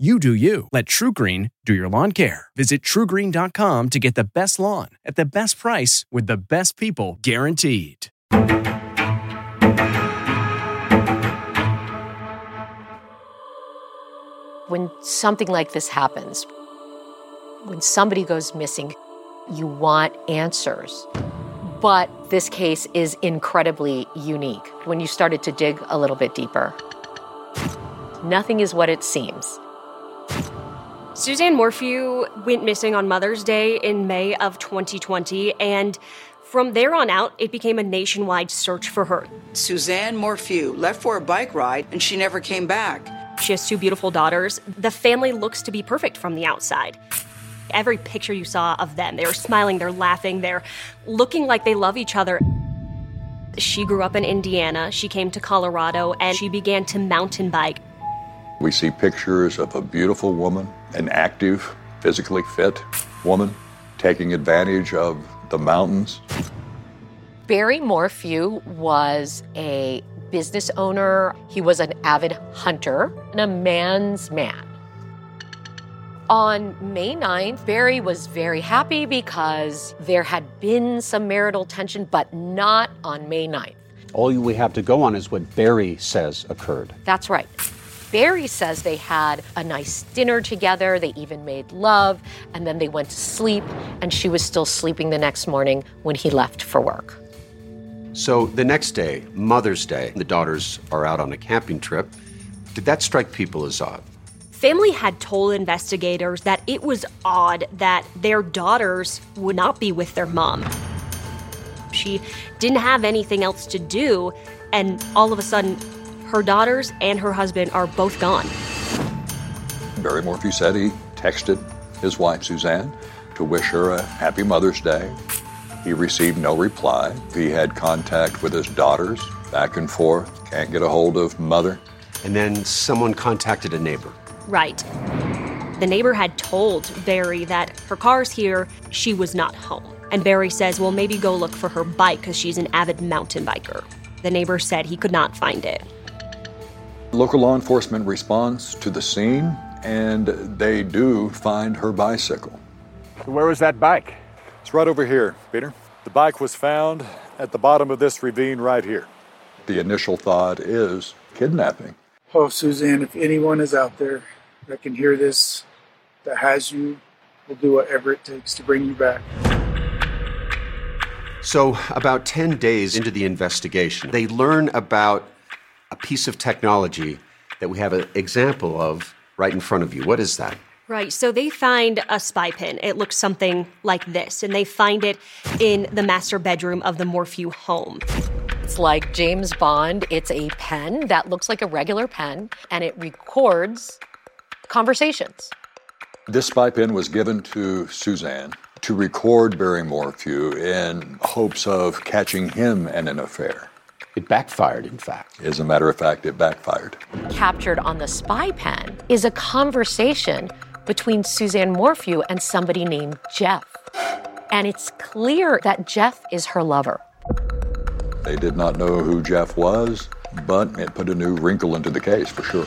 You do you. Let TruGreen do your lawn care. Visit trugreen.com to get the best lawn at the best price with the best people guaranteed. When something like this happens, when somebody goes missing, you want answers. But this case is incredibly unique when you started to dig a little bit deeper. Nothing is what it seems. Suzanne Morphew went missing on Mother's Day in May of 2020, and from there on out, it became a nationwide search for her. Suzanne Morphew left for a bike ride and she never came back. She has two beautiful daughters. The family looks to be perfect from the outside. Every picture you saw of them, they were smiling, they're laughing, they're looking like they love each other. She grew up in Indiana. She came to Colorado and she began to mountain bike. We see pictures of a beautiful woman, an active, physically fit woman, taking advantage of the mountains. Barry Morphew was a business owner, he was an avid hunter, and a man's man. On May 9th, Barry was very happy because there had been some marital tension, but not on May 9th. All we have to go on is what Barry says occurred. That's right. Barry says they had a nice dinner together, they even made love, and then they went to sleep, and she was still sleeping the next morning when he left for work. So the next day, Mother's Day, the daughters are out on a camping trip. Did that strike people as odd? Family had told investigators that it was odd that their daughters would not be with their mom. She didn't have anything else to do, and all of a sudden, her daughters and her husband are both gone. Barry Morphew said he texted his wife Suzanne to wish her a happy Mother's Day. He received no reply. He had contact with his daughters back and forth, can't get a hold of mother. And then someone contacted a neighbor. Right. The neighbor had told Barry that her car's here, she was not home. And Barry says, well, maybe go look for her bike because she's an avid mountain biker. The neighbor said he could not find it. Local law enforcement responds to the scene and they do find her bicycle. Where was that bike? It's right over here, Peter. The bike was found at the bottom of this ravine right here. The initial thought is kidnapping. Oh, Suzanne, if anyone is out there that can hear this, that has you, will do whatever it takes to bring you back. So, about 10 days into the investigation, they learn about a piece of technology that we have an example of right in front of you. What is that? Right. So they find a spy pen. It looks something like this, and they find it in the master bedroom of the Morphew home. It's like James Bond. It's a pen that looks like a regular pen, and it records conversations. This spy pen was given to Suzanne to record Barry Morphew in hopes of catching him in an affair. It backfired, in fact. As a matter of fact, it backfired. Captured on the spy pen is a conversation between Suzanne Morphew and somebody named Jeff. And it's clear that Jeff is her lover. They did not know who Jeff was, but it put a new wrinkle into the case for sure.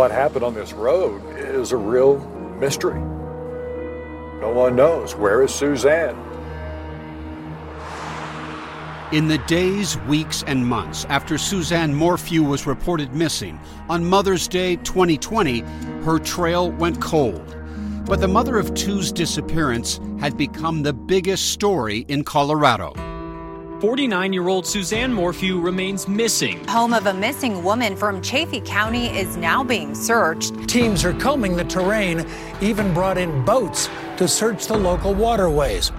What happened on this road is a real mystery. No one knows. Where is Suzanne? In the days, weeks, and months after Suzanne Morphew was reported missing, on Mother's Day 2020, her trail went cold. But the mother of two's disappearance had become the biggest story in Colorado. 49 year old Suzanne Morphew remains missing. Home of a missing woman from Chaffee County is now being searched. Teams are combing the terrain, even brought in boats to search the local waterways.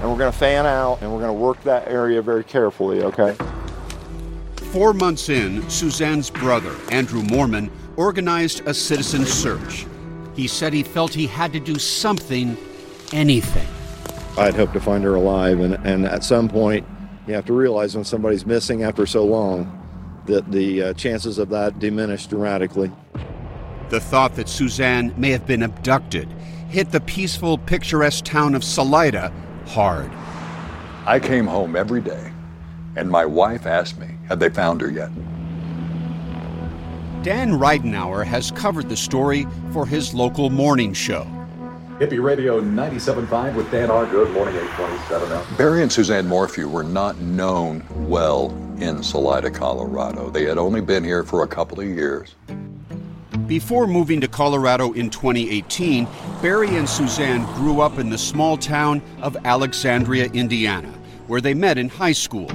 And we're going to fan out and we're going to work that area very carefully, okay? Four months in, Suzanne's brother, Andrew Moorman, organized a citizen search. He said he felt he had to do something, anything. I'd hope to find her alive, and, and at some point, you have to realize when somebody's missing after so long that the uh, chances of that diminish dramatically. The thought that Suzanne may have been abducted hit the peaceful, picturesque town of Salida hard. I came home every day, and my wife asked me, Have they found her yet? Dan Reidenauer has covered the story for his local morning show. Hippie Radio 97.5 with Dan R. Good morning, 827 now. Barry and Suzanne Morphew were not known well in Salida, Colorado. They had only been here for a couple of years. Before moving to Colorado in 2018, Barry and Suzanne grew up in the small town of Alexandria, Indiana, where they met in high school.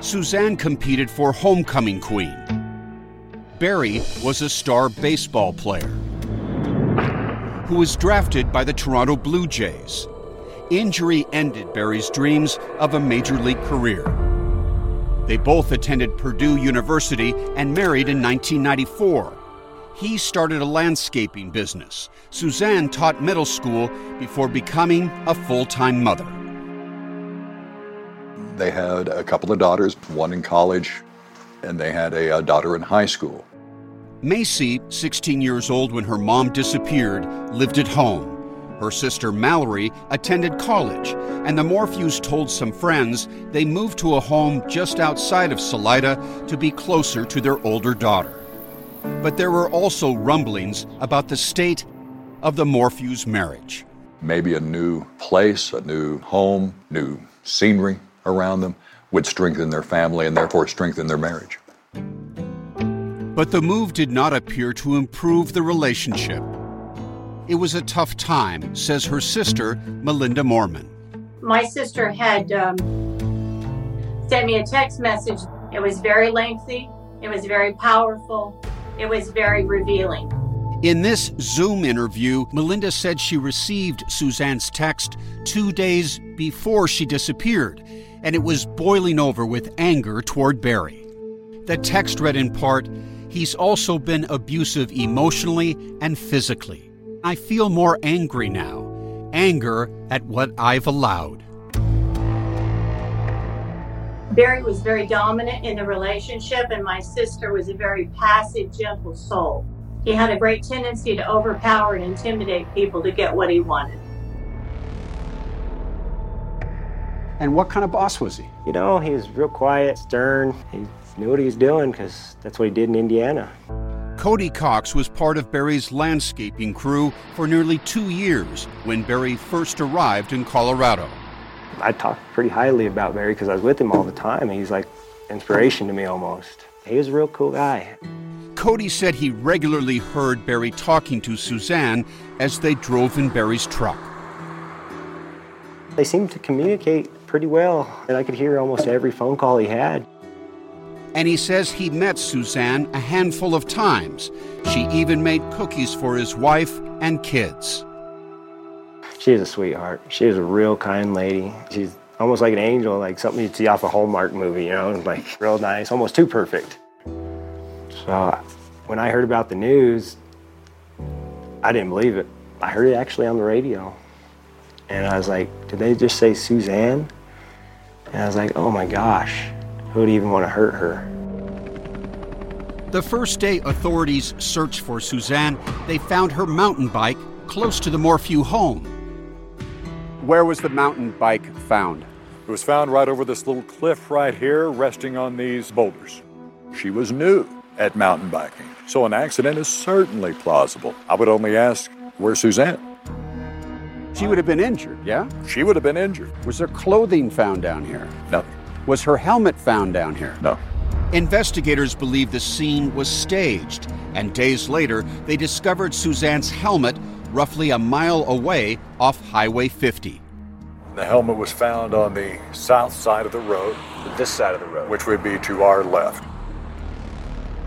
Suzanne competed for Homecoming Queen. Barry was a star baseball player who was drafted by the Toronto Blue Jays. Injury ended Barry's dreams of a major league career. They both attended Purdue University and married in 1994. He started a landscaping business. Suzanne taught middle school before becoming a full time mother. They had a couple of daughters, one in college, and they had a, a daughter in high school. Macy, 16 years old when her mom disappeared, lived at home. Her sister Mallory attended college, and the Morphews told some friends they moved to a home just outside of Salida to be closer to their older daughter. But there were also rumblings about the state of the Morphews' marriage. Maybe a new place, a new home, new scenery around them would strengthen their family and therefore strengthen their marriage. But the move did not appear to improve the relationship. It was a tough time, says her sister, Melinda Moorman. My sister had um, sent me a text message. It was very lengthy, it was very powerful, it was very revealing. In this Zoom interview, Melinda said she received Suzanne's text two days before she disappeared, and it was boiling over with anger toward Barry. The text read in part He's also been abusive emotionally and physically. I feel more angry now, anger at what I've allowed. Barry was very dominant in the relationship, and my sister was a very passive, gentle soul. He had a great tendency to overpower and intimidate people to get what he wanted. And what kind of boss was he? You know, he was real quiet, stern. He knew what he was doing because that's what he did in Indiana. Cody Cox was part of Barry's landscaping crew for nearly two years when Barry first arrived in Colorado. I talked pretty highly about Barry because I was with him all the time. And he's like inspiration to me almost. He was a real cool guy. Cody said he regularly heard Barry talking to Suzanne as they drove in Barry's truck. They seemed to communicate pretty well, and I could hear almost every phone call he had. And he says he met Suzanne a handful of times. She even made cookies for his wife and kids. She's a sweetheart. She is a real kind lady. She's almost like an angel, like something you'd see off a Hallmark movie, you know, like real nice, almost too perfect. So when I heard about the news, I didn't believe it. I heard it actually on the radio. And I was like, did they just say Suzanne? And I was like, oh my gosh, who would even want to hurt her? The first day authorities searched for Suzanne, they found her mountain bike close to the Morphew home. Where was the mountain bike found? It was found right over this little cliff right here, resting on these boulders. She was new at mountain biking, so an accident is certainly plausible. I would only ask, where's Suzanne? She would have been injured, yeah? She would have been injured. Was there clothing found down here? Nothing. Was her helmet found down here? No. Investigators believe the scene was staged, and days later, they discovered Suzanne's helmet roughly a mile away off Highway 50. The helmet was found on the south side of the road. This side of the road. Which would be to our left.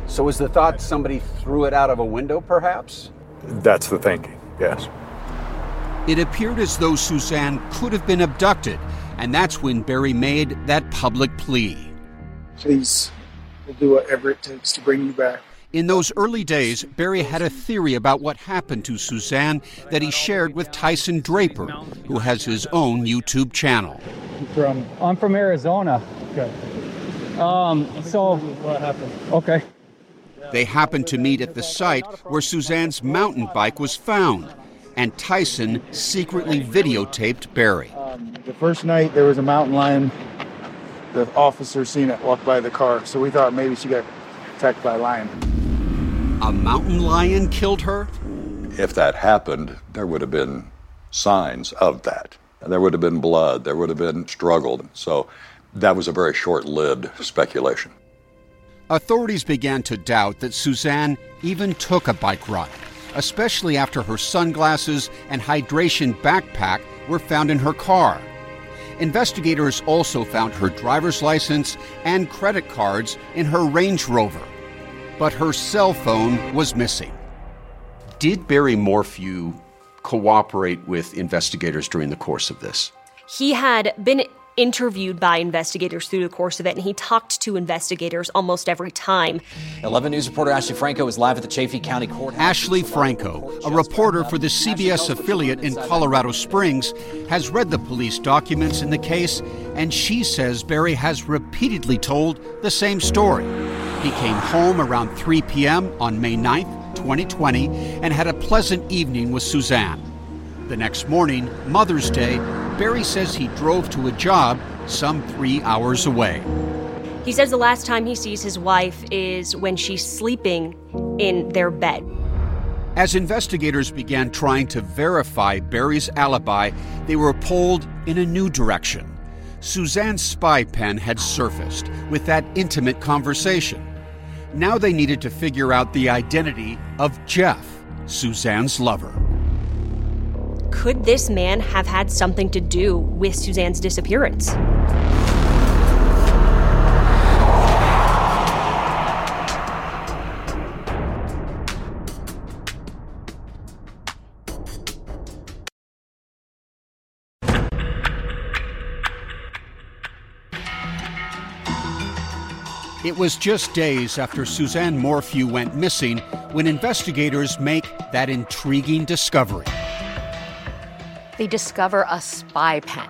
So was the thought somebody threw it out of a window, perhaps? That's the thinking, yes. It appeared as though Suzanne could have been abducted, and that's when Barry made that public plea. Please, we'll do whatever it takes to bring you back. In those early days, Barry had a theory about what happened to Suzanne that he shared with Tyson Draper, who has his own YouTube channel. From I'm from Arizona. Okay. Um, so what happened? Okay. They happened to meet at the site where Suzanne's mountain bike was found, and Tyson secretly videotaped Barry. Um, the first night there was a mountain lion. The officer seen it walk by the car, so we thought maybe she got attacked by a lion. A mountain lion killed her? If that happened, there would have been signs of that. There would have been blood, there would have been struggle. So that was a very short lived speculation. Authorities began to doubt that Suzanne even took a bike ride, especially after her sunglasses and hydration backpack were found in her car. Investigators also found her driver's license and credit cards in her Range Rover, but her cell phone was missing. Did Barry Morphew cooperate with investigators during the course of this? He had been interviewed by investigators through the course of it, and he talked to investigators almost every time. 11 News reporter Ashley Franco is live at the Chaffee County Court. Ashley Franco, a reporter for the CBS affiliate in Colorado Springs, has read the police documents in the case, and she says Barry has repeatedly told the same story. He came home around 3 p.m. on May 9th, 2020, and had a pleasant evening with Suzanne. The next morning, Mother's Day, Barry says he drove to a job some three hours away. He says the last time he sees his wife is when she's sleeping in their bed. As investigators began trying to verify Barry's alibi, they were pulled in a new direction. Suzanne's spy pen had surfaced with that intimate conversation. Now they needed to figure out the identity of Jeff, Suzanne's lover. Could this man have had something to do with Suzanne's disappearance? It was just days after Suzanne Morphew went missing when investigators make that intriguing discovery. They discover a spy pen.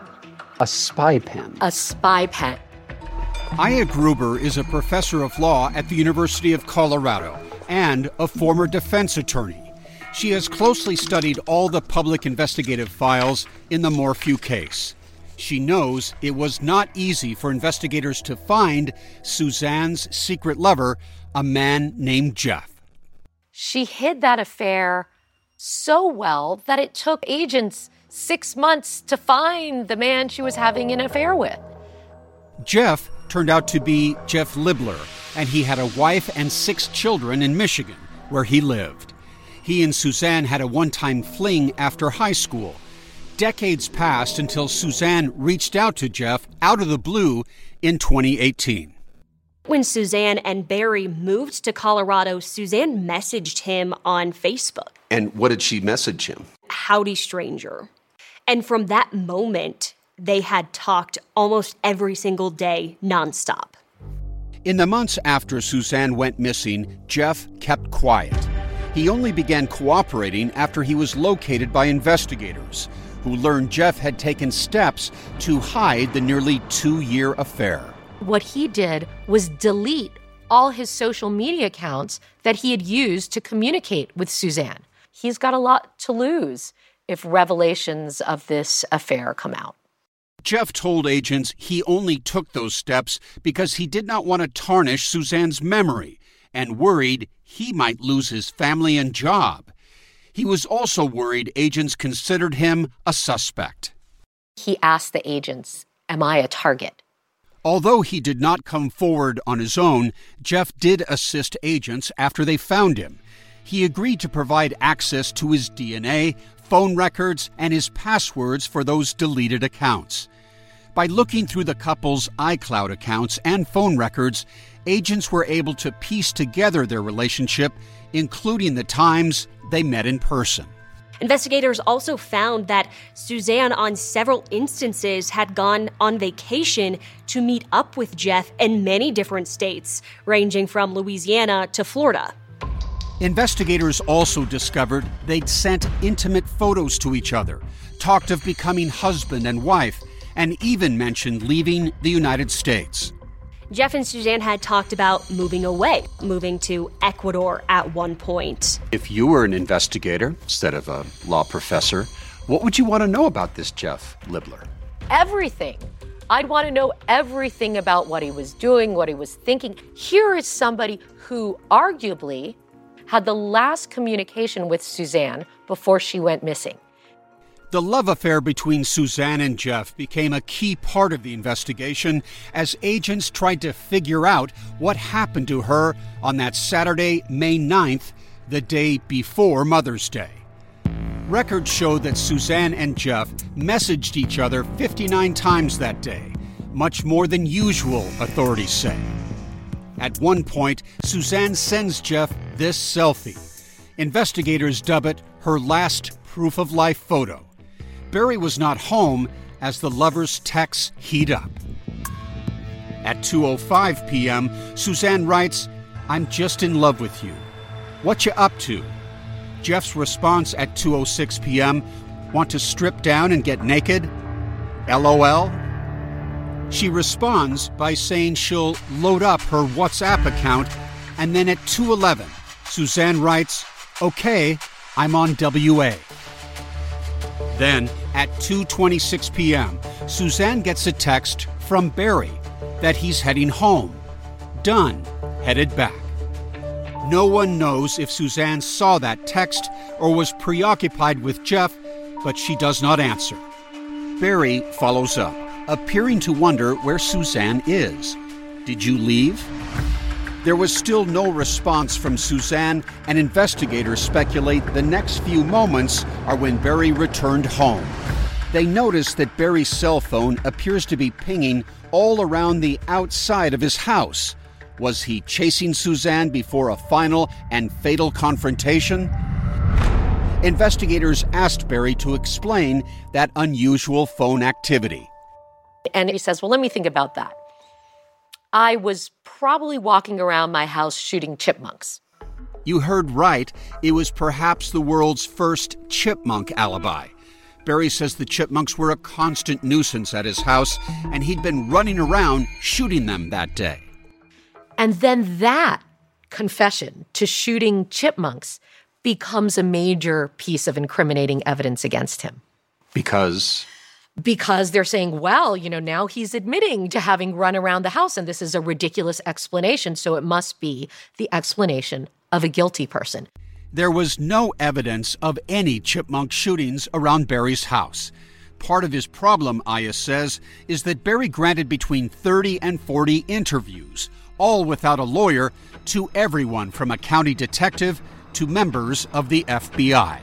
A spy pen? A spy pen. Aya Gruber is a professor of law at the University of Colorado and a former defense attorney. She has closely studied all the public investigative files in the Morphew case. She knows it was not easy for investigators to find Suzanne's secret lover, a man named Jeff. She hid that affair so well that it took agents six months to find the man she was having an affair with. Jeff turned out to be Jeff Libler, and he had a wife and six children in Michigan, where he lived. He and Suzanne had a one time fling after high school. Decades passed until Suzanne reached out to Jeff out of the blue in 2018. When Suzanne and Barry moved to Colorado, Suzanne messaged him on Facebook. And what did she message him? Howdy, stranger. And from that moment, they had talked almost every single day, nonstop. In the months after Suzanne went missing, Jeff kept quiet. He only began cooperating after he was located by investigators, who learned Jeff had taken steps to hide the nearly two year affair. What he did was delete all his social media accounts that he had used to communicate with Suzanne. He's got a lot to lose if revelations of this affair come out. Jeff told agents he only took those steps because he did not want to tarnish Suzanne's memory and worried he might lose his family and job. He was also worried agents considered him a suspect. He asked the agents, Am I a target? Although he did not come forward on his own, Jeff did assist agents after they found him. He agreed to provide access to his DNA, phone records, and his passwords for those deleted accounts. By looking through the couple's iCloud accounts and phone records, agents were able to piece together their relationship, including the times they met in person. Investigators also found that Suzanne, on several instances, had gone on vacation to meet up with Jeff in many different states, ranging from Louisiana to Florida. Investigators also discovered they'd sent intimate photos to each other, talked of becoming husband and wife, and even mentioned leaving the United States. Jeff and Suzanne had talked about moving away, moving to Ecuador at one point. If you were an investigator instead of a law professor, what would you want to know about this Jeff Libler? Everything. I'd want to know everything about what he was doing, what he was thinking. Here is somebody who arguably had the last communication with Suzanne before she went missing. The love affair between Suzanne and Jeff became a key part of the investigation as agents tried to figure out what happened to her on that Saturday, May 9th, the day before Mother's Day. Records show that Suzanne and Jeff messaged each other 59 times that day, much more than usual, authorities say. At one point, Suzanne sends Jeff this selfie. Investigators dub it her last proof of life photo. Barry was not home, as the lovers' texts heat up. At 2:05 p.m., Suzanne writes, "I'm just in love with you. What you up to?" Jeff's response at 2:06 p.m., "Want to strip down and get naked?" LOL. She responds by saying she'll load up her WhatsApp account, and then at 2:11, Suzanne writes, "Okay, I'm on WA." Then at 2:26 p.m., Suzanne gets a text from Barry that he's heading home. Done, headed back. No one knows if Suzanne saw that text or was preoccupied with Jeff, but she does not answer. Barry follows up, appearing to wonder where Suzanne is. Did you leave? There was still no response from Suzanne, and investigators speculate the next few moments are when Barry returned home. They notice that Barry's cell phone appears to be pinging all around the outside of his house. Was he chasing Suzanne before a final and fatal confrontation? Investigators asked Barry to explain that unusual phone activity. And he says, Well, let me think about that. I was probably walking around my house shooting chipmunks. You heard right. It was perhaps the world's first chipmunk alibi. Barry says the chipmunks were a constant nuisance at his house, and he'd been running around shooting them that day. And then that confession to shooting chipmunks becomes a major piece of incriminating evidence against him. Because because they're saying, well, you know, now he's admitting to having run around the house, and this is a ridiculous explanation. So it must be the explanation of a guilty person. There was no evidence of any chipmunk shootings around Barry's house. Part of his problem, Aya says, is that Barry granted between 30 and 40 interviews, all without a lawyer, to everyone from a county detective to members of the FBI.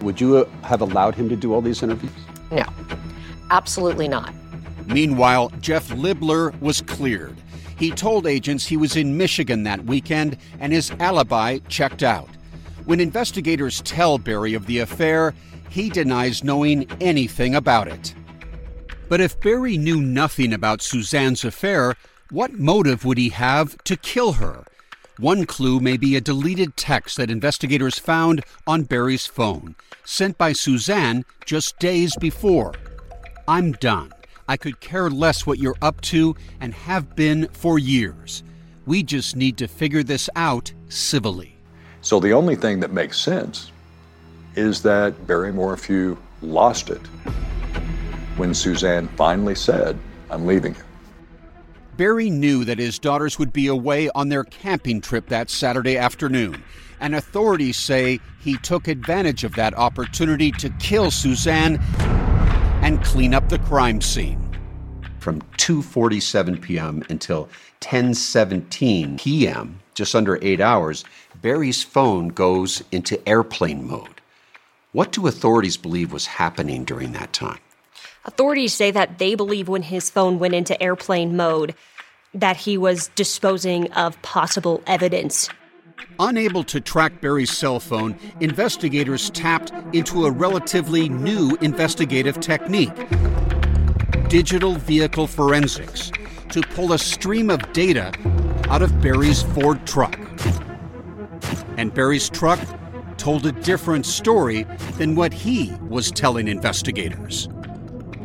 Would you have allowed him to do all these interviews? No. Absolutely not. Meanwhile, Jeff Libler was cleared. He told agents he was in Michigan that weekend and his alibi checked out. When investigators tell Barry of the affair, he denies knowing anything about it. But if Barry knew nothing about Suzanne's affair, what motive would he have to kill her? One clue may be a deleted text that investigators found on Barry's phone, sent by Suzanne just days before. I'm done. I could care less what you're up to and have been for years. We just need to figure this out civilly. So the only thing that makes sense is that Barry Morphew lost it when Suzanne finally said, I'm leaving you. Barry knew that his daughters would be away on their camping trip that Saturday afternoon, and authorities say he took advantage of that opportunity to kill Suzanne and clean up the crime scene. From 2:47 p.m. until 10:17 p.m., just under 8 hours, Barry's phone goes into airplane mode. What do authorities believe was happening during that time? Authorities say that they believe when his phone went into airplane mode that he was disposing of possible evidence. Unable to track Barry's cell phone, investigators tapped into a relatively new investigative technique digital vehicle forensics to pull a stream of data out of Barry's Ford truck. And Barry's truck told a different story than what he was telling investigators.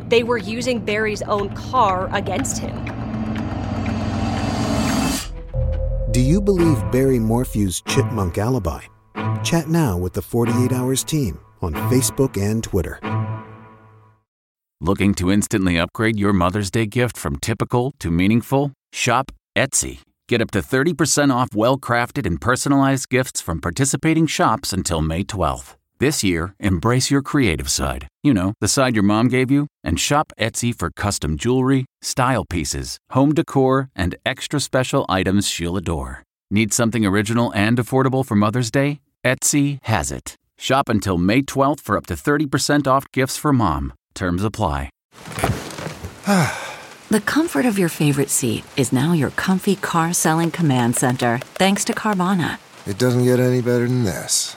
They were using Barry's own car against him. Do you believe Barry Morphew's chipmunk alibi? Chat now with the 48 Hours team on Facebook and Twitter. Looking to instantly upgrade your Mother's Day gift from typical to meaningful? Shop Etsy. Get up to 30% off well crafted and personalized gifts from participating shops until May 12th. This year, embrace your creative side. You know, the side your mom gave you, and shop Etsy for custom jewelry, style pieces, home decor, and extra special items she'll adore. Need something original and affordable for Mother's Day? Etsy has it. Shop until May 12th for up to 30% off gifts for mom. Terms apply. the comfort of your favorite seat is now your comfy car selling command center, thanks to Carvana. It doesn't get any better than this.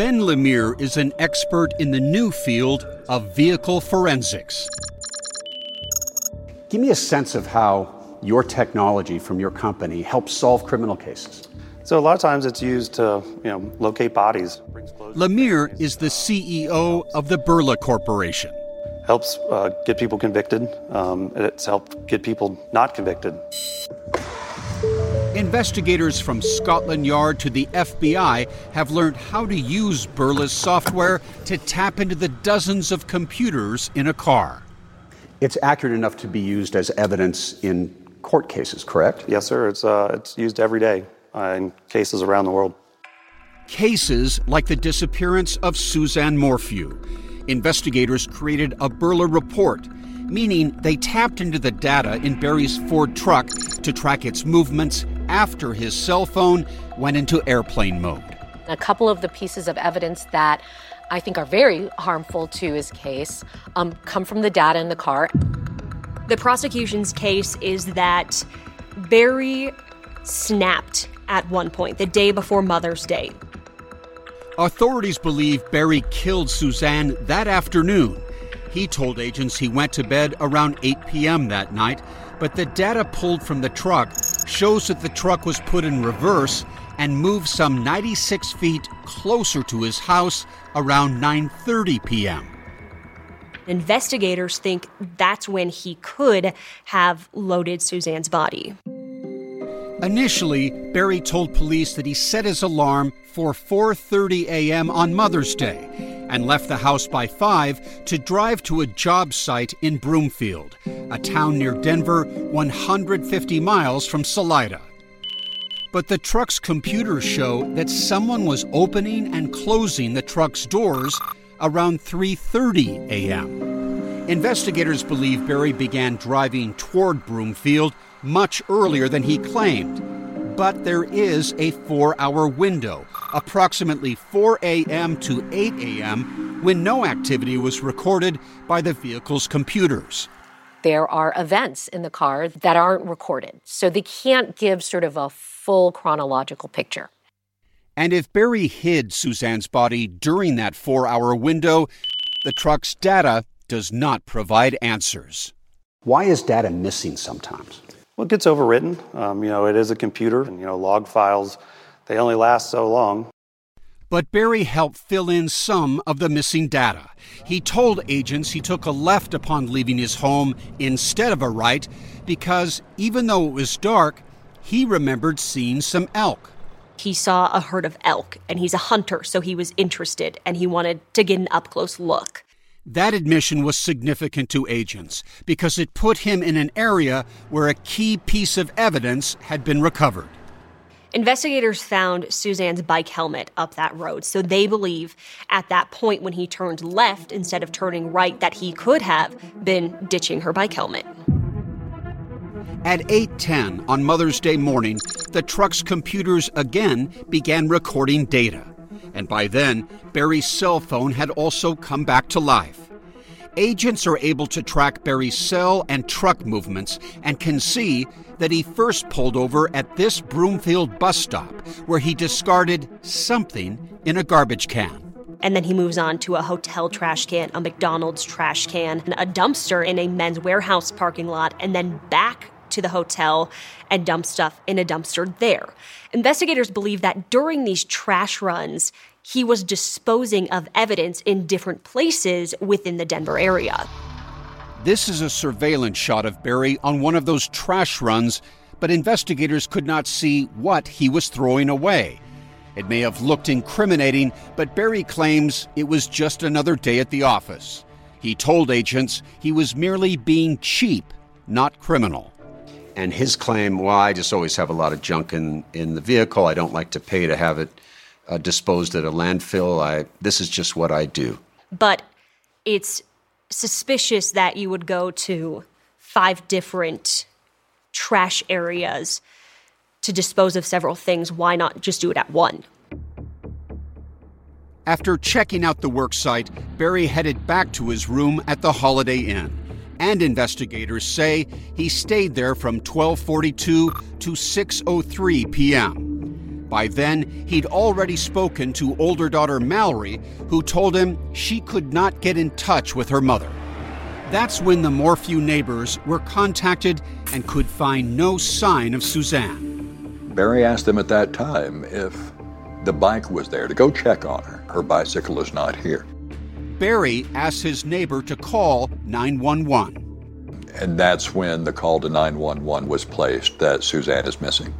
Ben LeMere is an expert in the new field of vehicle forensics. Give me a sense of how your technology from your company helps solve criminal cases. So a lot of times it's used to, you know, locate bodies. LeMere is the CEO of the Berla Corporation. Helps uh, get people convicted. Um, it's helped get people not convicted. Investigators from Scotland Yard to the FBI have learned how to use Berla's software to tap into the dozens of computers in a car. It's accurate enough to be used as evidence in court cases, correct? Yes, sir. It's, uh, it's used every day uh, in cases around the world. Cases like the disappearance of Suzanne Morphew. Investigators created a Birla report, meaning they tapped into the data in Barry's Ford truck to track its movements after his cell phone went into airplane mode. A couple of the pieces of evidence that I think are very harmful to his case um, come from the data in the car. The prosecution's case is that Barry snapped at one point, the day before Mother's Day. Authorities believe Barry killed Suzanne that afternoon. He told agents he went to bed around 8 p.m. that night, but the data pulled from the truck shows that the truck was put in reverse and moved some 96 feet closer to his house around 9:30 p.m. Investigators think that's when he could have loaded Suzanne's body. Initially, Barry told police that he set his alarm for 4:30 a.m. on Mother's Day and left the house by 5 to drive to a job site in Broomfield, a town near Denver 150 miles from Salida. But the truck's computers show that someone was opening and closing the truck's doors around 3:30 a.m. Investigators believe Barry began driving toward Broomfield much earlier than he claimed. But there is a 4-hour window, approximately 4 a.m. to 8 a.m., when no activity was recorded by the vehicle's computers. There are events in the car that aren't recorded, so they can't give sort of a full chronological picture. And if Barry hid Suzanne's body during that four hour window, the truck's data does not provide answers. Why is data missing sometimes? Well, it gets overwritten. Um, you know, it is a computer, and you know, log files they only last so long. But Barry helped fill in some of the missing data. He told agents he took a left upon leaving his home instead of a right because even though it was dark, he remembered seeing some elk. He saw a herd of elk, and he's a hunter, so he was interested and he wanted to get an up close look. That admission was significant to agents because it put him in an area where a key piece of evidence had been recovered. Investigators found Suzanne's bike helmet up that road, so they believe at that point when he turned left instead of turning right that he could have been ditching her bike helmet. At 8:10 on Mother's Day morning, the truck's computers again began recording data. And by then, Barry's cell phone had also come back to life. Agents are able to track Barry's cell and truck movements and can see that he first pulled over at this Broomfield bus stop where he discarded something in a garbage can. And then he moves on to a hotel trash can, a McDonald's trash can, a dumpster in a Men's Wearhouse parking lot, and then back to the hotel and dump stuff in a dumpster there. Investigators believe that during these trash runs, he was disposing of evidence in different places within the Denver area. This is a surveillance shot of Barry on one of those trash runs, but investigators could not see what he was throwing away. It may have looked incriminating, but Barry claims it was just another day at the office. He told agents he was merely being cheap, not criminal. And his claim, well, I just always have a lot of junk in, in the vehicle. I don't like to pay to have it uh, disposed at a landfill. I, this is just what I do. But it's suspicious that you would go to five different trash areas to dispose of several things. Why not just do it at one? After checking out the worksite, Barry headed back to his room at the Holiday Inn. And investigators say he stayed there from 1242 to 603 p.m. By then, he'd already spoken to older daughter Mallory, who told him she could not get in touch with her mother. That's when the Morphew neighbors were contacted and could find no sign of Suzanne. Barry asked them at that time if the bike was there to go check on her. Her bicycle is not here. Barry asked his neighbor to call 911. And that's when the call to 911 was placed that Suzanne is missing.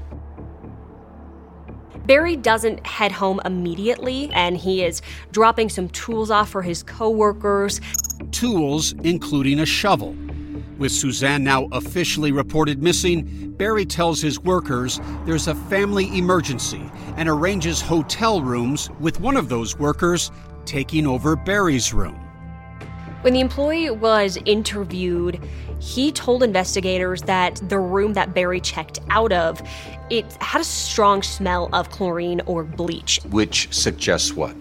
Barry doesn't head home immediately, and he is dropping some tools off for his coworkers. Tools including a shovel. With Suzanne now officially reported missing, Barry tells his workers there's a family emergency and arranges hotel rooms with one of those workers taking over Barry's room. When the employee was interviewed, he told investigators that the room that Barry checked out of, it had a strong smell of chlorine or bleach. Which suggests what?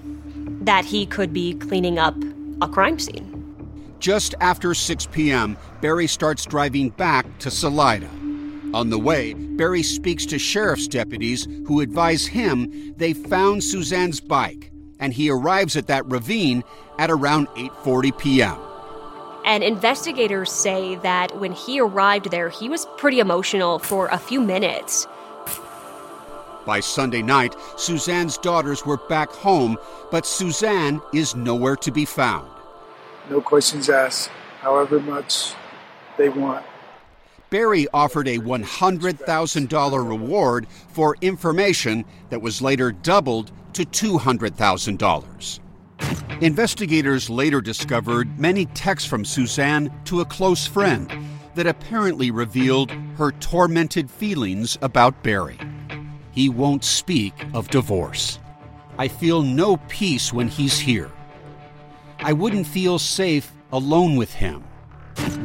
That he could be cleaning up a crime scene. Just after 6 p.m., Barry starts driving back to Salida. On the way, Barry speaks to sheriff's deputies who advise him they found Suzanne's bike, and he arrives at that ravine at around 8:40 p.m. And investigators say that when he arrived there, he was pretty emotional for a few minutes. By Sunday night, Suzanne's daughters were back home, but Suzanne is nowhere to be found. No questions asked, however much they want. Barry offered a $100,000 reward for information that was later doubled to $200,000. Investigators later discovered many texts from Suzanne to a close friend that apparently revealed her tormented feelings about Barry. He won't speak of divorce. I feel no peace when he's here. I wouldn't feel safe alone with him.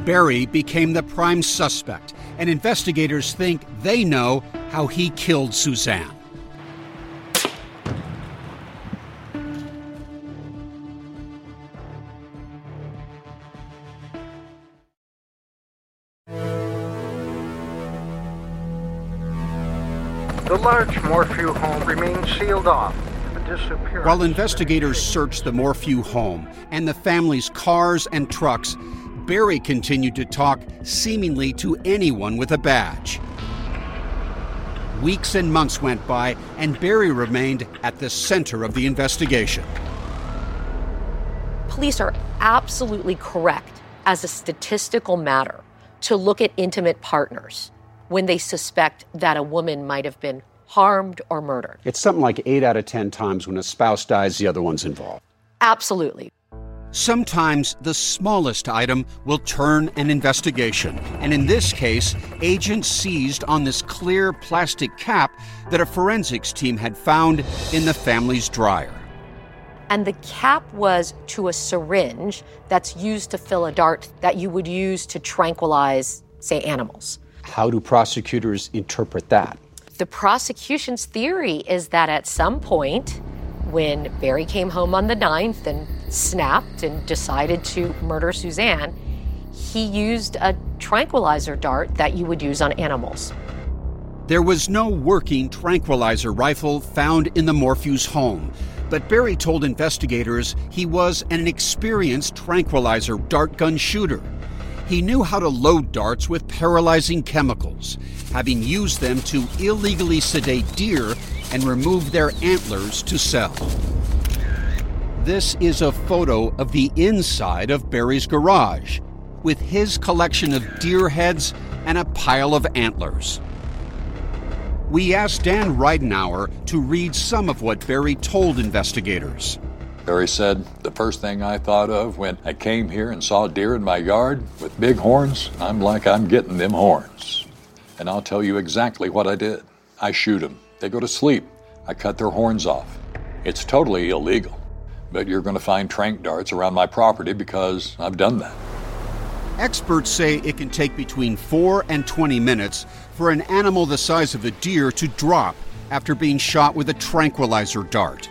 Barry became the prime suspect, and investigators think they know how he killed Suzanne. Sealed off. While investigators searched the Morphew home and the family's cars and trucks, Barry continued to talk seemingly to anyone with a badge. Weeks and months went by, and Barry remained at the center of the investigation. Police are absolutely correct as a statistical matter to look at intimate partners when they suspect that a woman might have been harmed or murdered. It's something like 8 out of 10 times when a spouse dies, the other one's involved. Absolutely. Sometimes the smallest item will turn an investigation. And in this case, agents seized on this clear plastic cap that a forensics team had found in the family's dryer. And the cap was to a syringe that's used to fill a dart that you would use to tranquilize, say, animals. How do prosecutors interpret that? The prosecution's theory is that at some point, when Barry came home on the 9th and snapped and decided to murder Suzanne, he used a tranquilizer dart that you would use on animals. There was no working tranquilizer rifle found in the Morphew's home, but Barry told investigators he was an experienced tranquilizer dart gun shooter. He knew how to load darts with paralyzing chemicals, having used them to illegally sedate deer and remove their antlers to sell. This is a photo of the inside of Barry's garage, with his collection of deer heads and a pile of antlers. We asked Dan Ridenour to read some of what Barry told investigators. Barry said, The first thing I thought of when I came here and saw deer in my yard with big horns, I'm like, I'm getting them horns. And I'll tell you exactly what I did. I shoot them. They go to sleep. I cut their horns off. It's totally illegal. But you're going to find trank darts around my property because I've done that. Experts say it can take between 4 and 20 minutes for an animal the size of a deer to drop after being shot with a tranquilizer dart.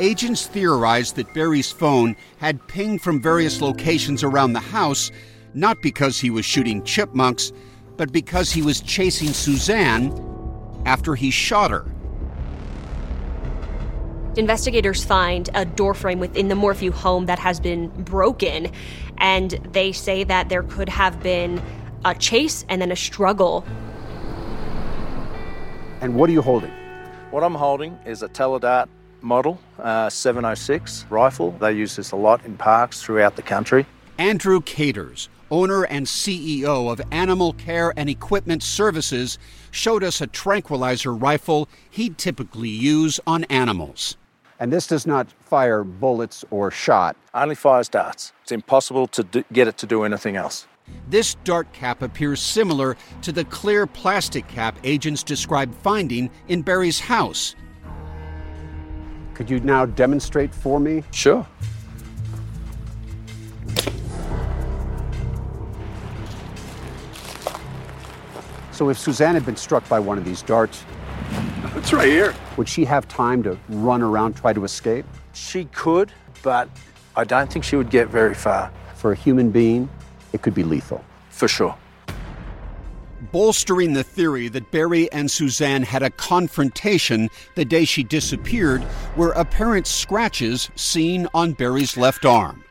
Agents theorized that Barry's phone had pinged from various locations around the house, not because he was shooting chipmunks, but because he was chasing Suzanne after he shot her. Investigators find a doorframe within the Morphew home that has been broken, and they say that there could have been a chase and then a struggle. And what are you holding? What I'm holding is a Teledart model uh, 706 rifle. They use this a lot in parks throughout the country. Andrew Caters, owner and CEO of Animal Care and Equipment Services, showed us a tranquilizer rifle he'd typically use on animals. And this does not fire bullets or shot. Only fires darts. It's impossible to do, get it to do anything else. This dart cap appears similar to the clear plastic cap agents described finding in Barry's house. Could you now demonstrate for me? Sure. So, if Suzanne had been struck by one of these darts, it's right here. Would she have time to run around, try to escape? She could, but I don't think she would get very far. For a human being, it could be lethal. For sure. Bolstering the theory that Barry and Suzanne had a confrontation the day she disappeared were apparent scratches seen on Barry's left arm.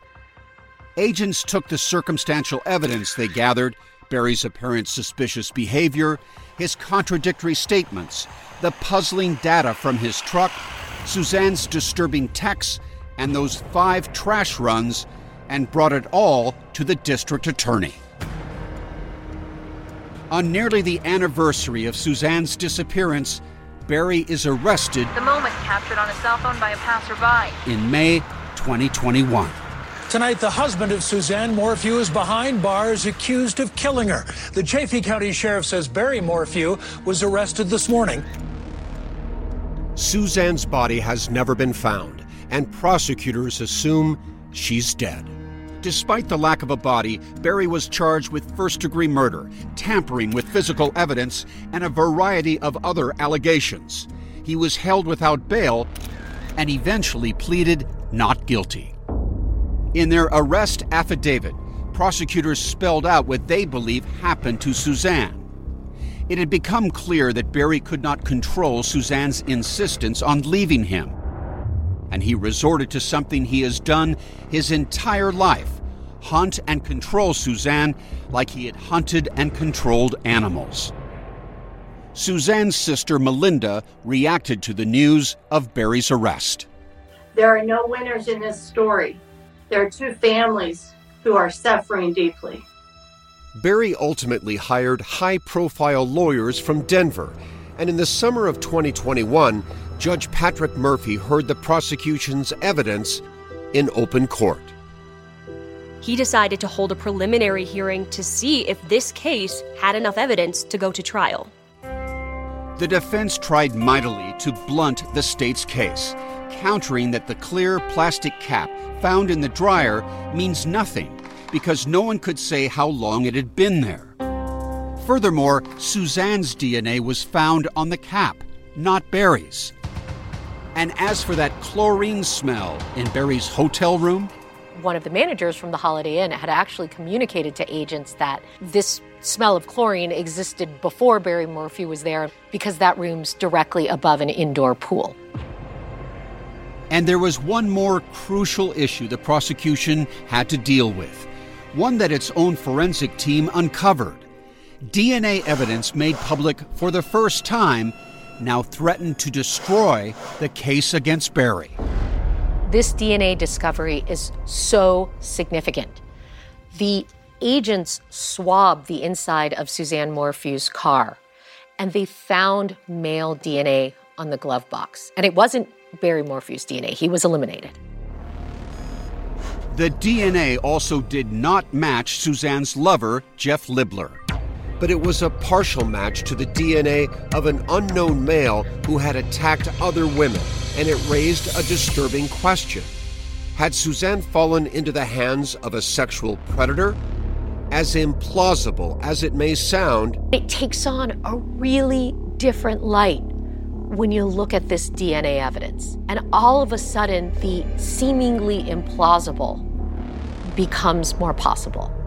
Agents took the circumstantial evidence they gathered Barry's apparent suspicious behavior, his contradictory statements, the puzzling data from his truck, Suzanne's disturbing texts, and those five trash runs, and brought it all to the district attorney. On nearly the anniversary of Suzanne's disappearance, Barry is arrested. The moment captured on a cell phone by a passerby. In May 2021. Tonight, the husband of Suzanne Morphew is behind bars accused of killing her. The Chaffee County Sheriff says Barry Morphew was arrested this morning. Suzanne's body has never been found, and prosecutors assume she's dead. Despite the lack of a body, Barry was charged with first degree murder, tampering with physical evidence, and a variety of other allegations. He was held without bail and eventually pleaded not guilty. In their arrest affidavit, prosecutors spelled out what they believe happened to Suzanne. It had become clear that Barry could not control Suzanne's insistence on leaving him. And he resorted to something he has done his entire life hunt and control Suzanne like he had hunted and controlled animals. Suzanne's sister Melinda reacted to the news of Barry's arrest. There are no winners in this story. There are two families who are suffering deeply. Barry ultimately hired high profile lawyers from Denver, and in the summer of 2021, Judge Patrick Murphy heard the prosecution's evidence in open court. He decided to hold a preliminary hearing to see if this case had enough evidence to go to trial. The defense tried mightily to blunt the state's case, countering that the clear plastic cap found in the dryer means nothing because no one could say how long it had been there. Furthermore, Suzanne's DNA was found on the cap, not Barry's. And as for that chlorine smell in Barry's hotel room, one of the managers from the Holiday Inn had actually communicated to agents that this smell of chlorine existed before Barry Morphew was there because that room's directly above an indoor pool. And there was one more crucial issue the prosecution had to deal with, one that its own forensic team uncovered. DNA evidence made public for the first time now threatened to destroy the case against Barry. This DNA discovery is so significant. The agents swabbed the inside of Suzanne Morphew's car and they found male DNA on the glove box. And it wasn't Barry Morphew's DNA, he was eliminated. The DNA also did not match Suzanne's lover, Jeff Libler. But it was a partial match to the DNA of an unknown male who had attacked other women, and it raised a disturbing question. Had Suzanne fallen into the hands of a sexual predator? As implausible as it may sound, it takes on a really different light when you look at this DNA evidence. And all of a sudden, the seemingly implausible becomes more possible.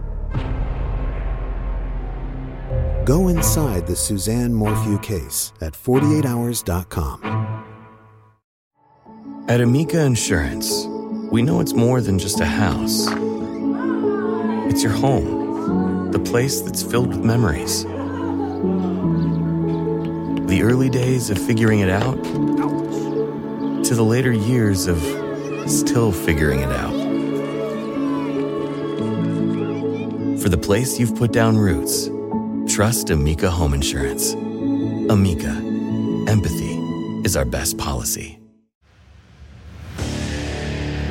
Go inside the Suzanne Morphew case at 48hours.com. At Amica Insurance, we know it's more than just a house. It's your home, the place that's filled with memories. The early days of figuring it out to the later years of still figuring it out. For the place you've put down roots, trust Amica Home Insurance. Amica, empathy is our best policy.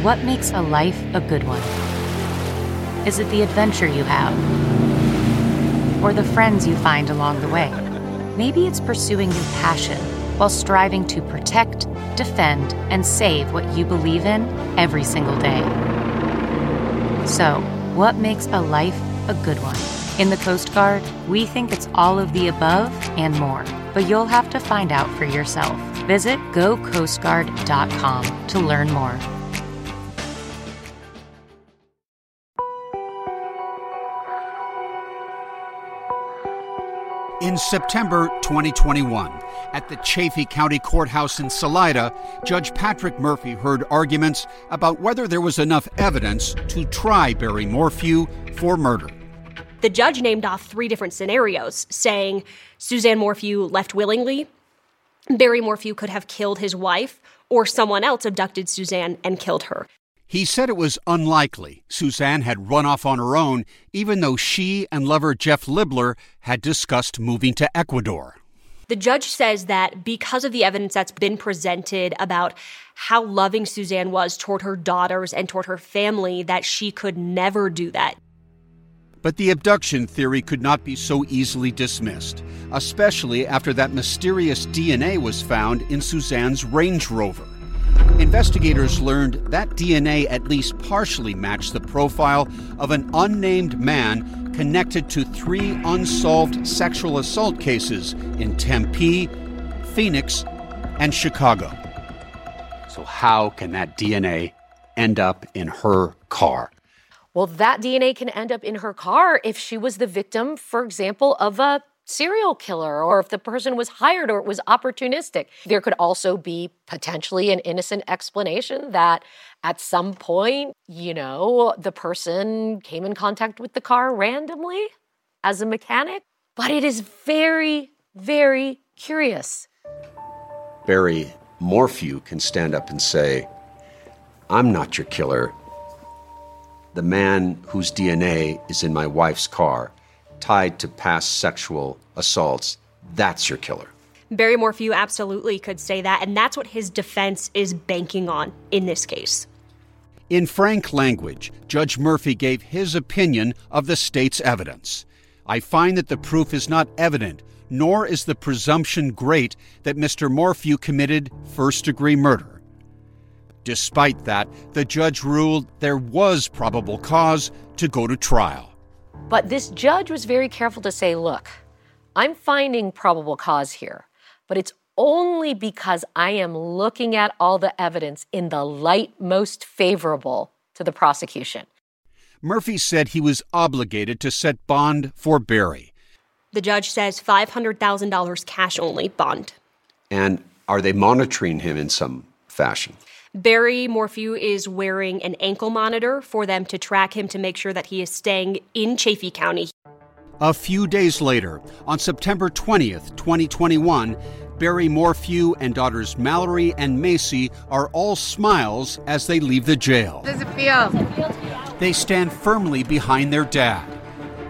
What makes a life a good one? Is it the adventure you have? Or the friends you find along the way? Maybe it's pursuing your passion while striving to protect, defend, and save what you believe in every single day. So, what makes a life a good one? In the Coast Guard, we think it's all of the above and more, but you'll have to find out for yourself. Visit gocoastguard.com to learn more. In September 2021, at the Chaffee County Courthouse in Salida, Judge Patrick Murphy heard arguments about whether there was enough evidence to try Barry Morphew for murder. The judge named off three different scenarios, saying Suzanne Morphew left willingly, Barry Morphew could have killed his wife, or someone else abducted Suzanne and killed her. He said it was unlikely Suzanne had run off on her own, even though she and lover Jeff Libler had discussed moving to Ecuador. The judge says that because of the evidence that's been presented about how loving Suzanne was toward her daughters and toward her family, that she could never do that. But the abduction theory could not be so easily dismissed, especially after that mysterious DNA was found in Suzanne's Range Rover. Investigators learned that DNA at least partially matched the profile of an unnamed man connected to three unsolved sexual assault cases in Tempe, Phoenix, and Chicago. So, how can that DNA end up in her car? Well, that DNA can end up in her car if she was the victim, for example, of a serial killer or if the person was hired or it was opportunistic. There could also be potentially an innocent explanation that at some point, you know, the person came in contact with the car randomly as a mechanic. But it is very, very curious. Barry Morphew can stand up and say, I'm not your killer. The man whose DNA is in my wife's car tied to past sexual assaults, that's your killer. Barry Morphew absolutely could say that, and that's what his defense is banking on in this case. In frank language, Judge Murphy gave his opinion of the state's evidence. I find that the proof is not evident, nor is the presumption great that Mr. Morphew committed first degree murder. Despite that, the judge ruled there was probable cause to go to trial. But this judge was very careful to say, look, I'm finding probable cause here, but it's only because I am looking at all the evidence in the light most favorable to the prosecution. Murphy said he was obligated to set bond for Barry. The judge says $500,000 cash only bond. And are they monitoring him in some fashion? Barry Morphew is wearing an ankle monitor for them to track him to make sure that he is staying in Chaffee County. A few days later, on September 20th, 2021, Barry Morphew and daughters Mallory and Macy are all smiles as they leave the jail. How does it feel? They stand firmly behind their dad.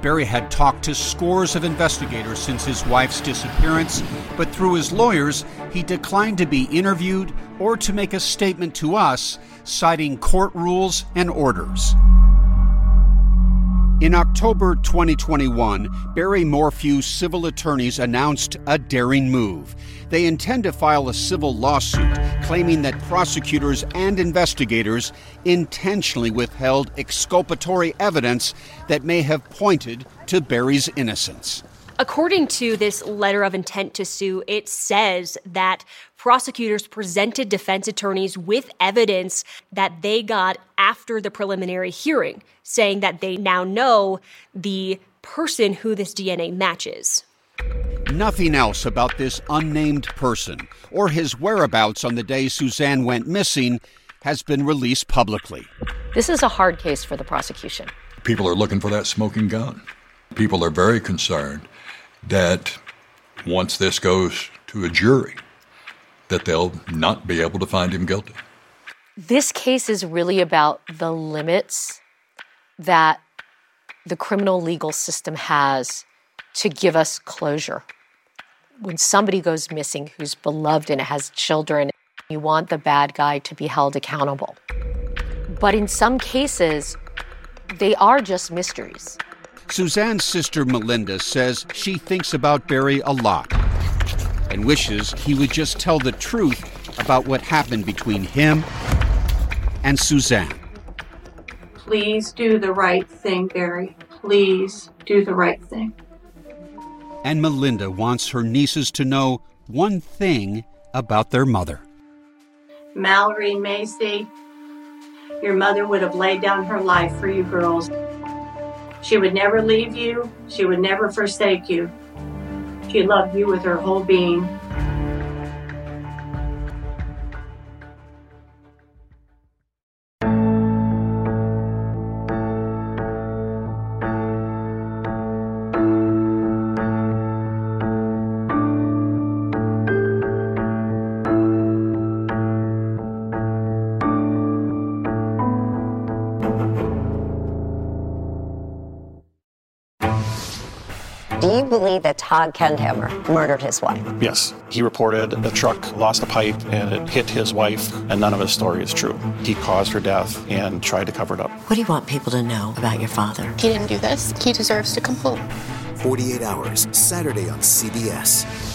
Barry had talked to scores of investigators since his wife's disappearance, but through his lawyers, he declined to be interviewed or to make a statement to us, citing court rules and orders. In October 2021, Barry Morphew's civil attorneys announced a daring move. They intend to file a civil lawsuit claiming that prosecutors and investigators intentionally withheld exculpatory evidence that may have pointed to Barry's innocence. According to this letter of intent to sue, it says that prosecutors presented defense attorneys with evidence that they got after the preliminary hearing, saying that they now know the person who this DNA matches. Nothing else about this unnamed person or his whereabouts on the day Suzanne went missing has been released publicly. This is a hard case for the prosecution. People are looking for that smoking gun. People are very concerned that once this goes to a jury, that they'll not be able to find him guilty. This case is really about the limits that the criminal legal system has to give us closure. When somebody goes missing who's beloved and has children, you want the bad guy to be held accountable. But in some cases, they are just mysteries. Suzanne's sister Melinda says she thinks about Barry a lot and wishes he would just tell the truth about what happened between him and Suzanne. Please do the right thing, Barry. Please do the right thing. And Melinda wants her nieces to know one thing about their mother. Mallory Macy, your mother would have laid down her life for you girls. She would never leave you. She would never forsake you. She loved you with her whole being. Todd Kendhammer murdered his wife? Yes. He reported the truck lost a pipe and it hit his wife, and none of his story is true. He caused her death and tried to cover it up. What do you want people to know about your father? He didn't do this. He deserves to come home. 48 Hours, Saturday on CBS.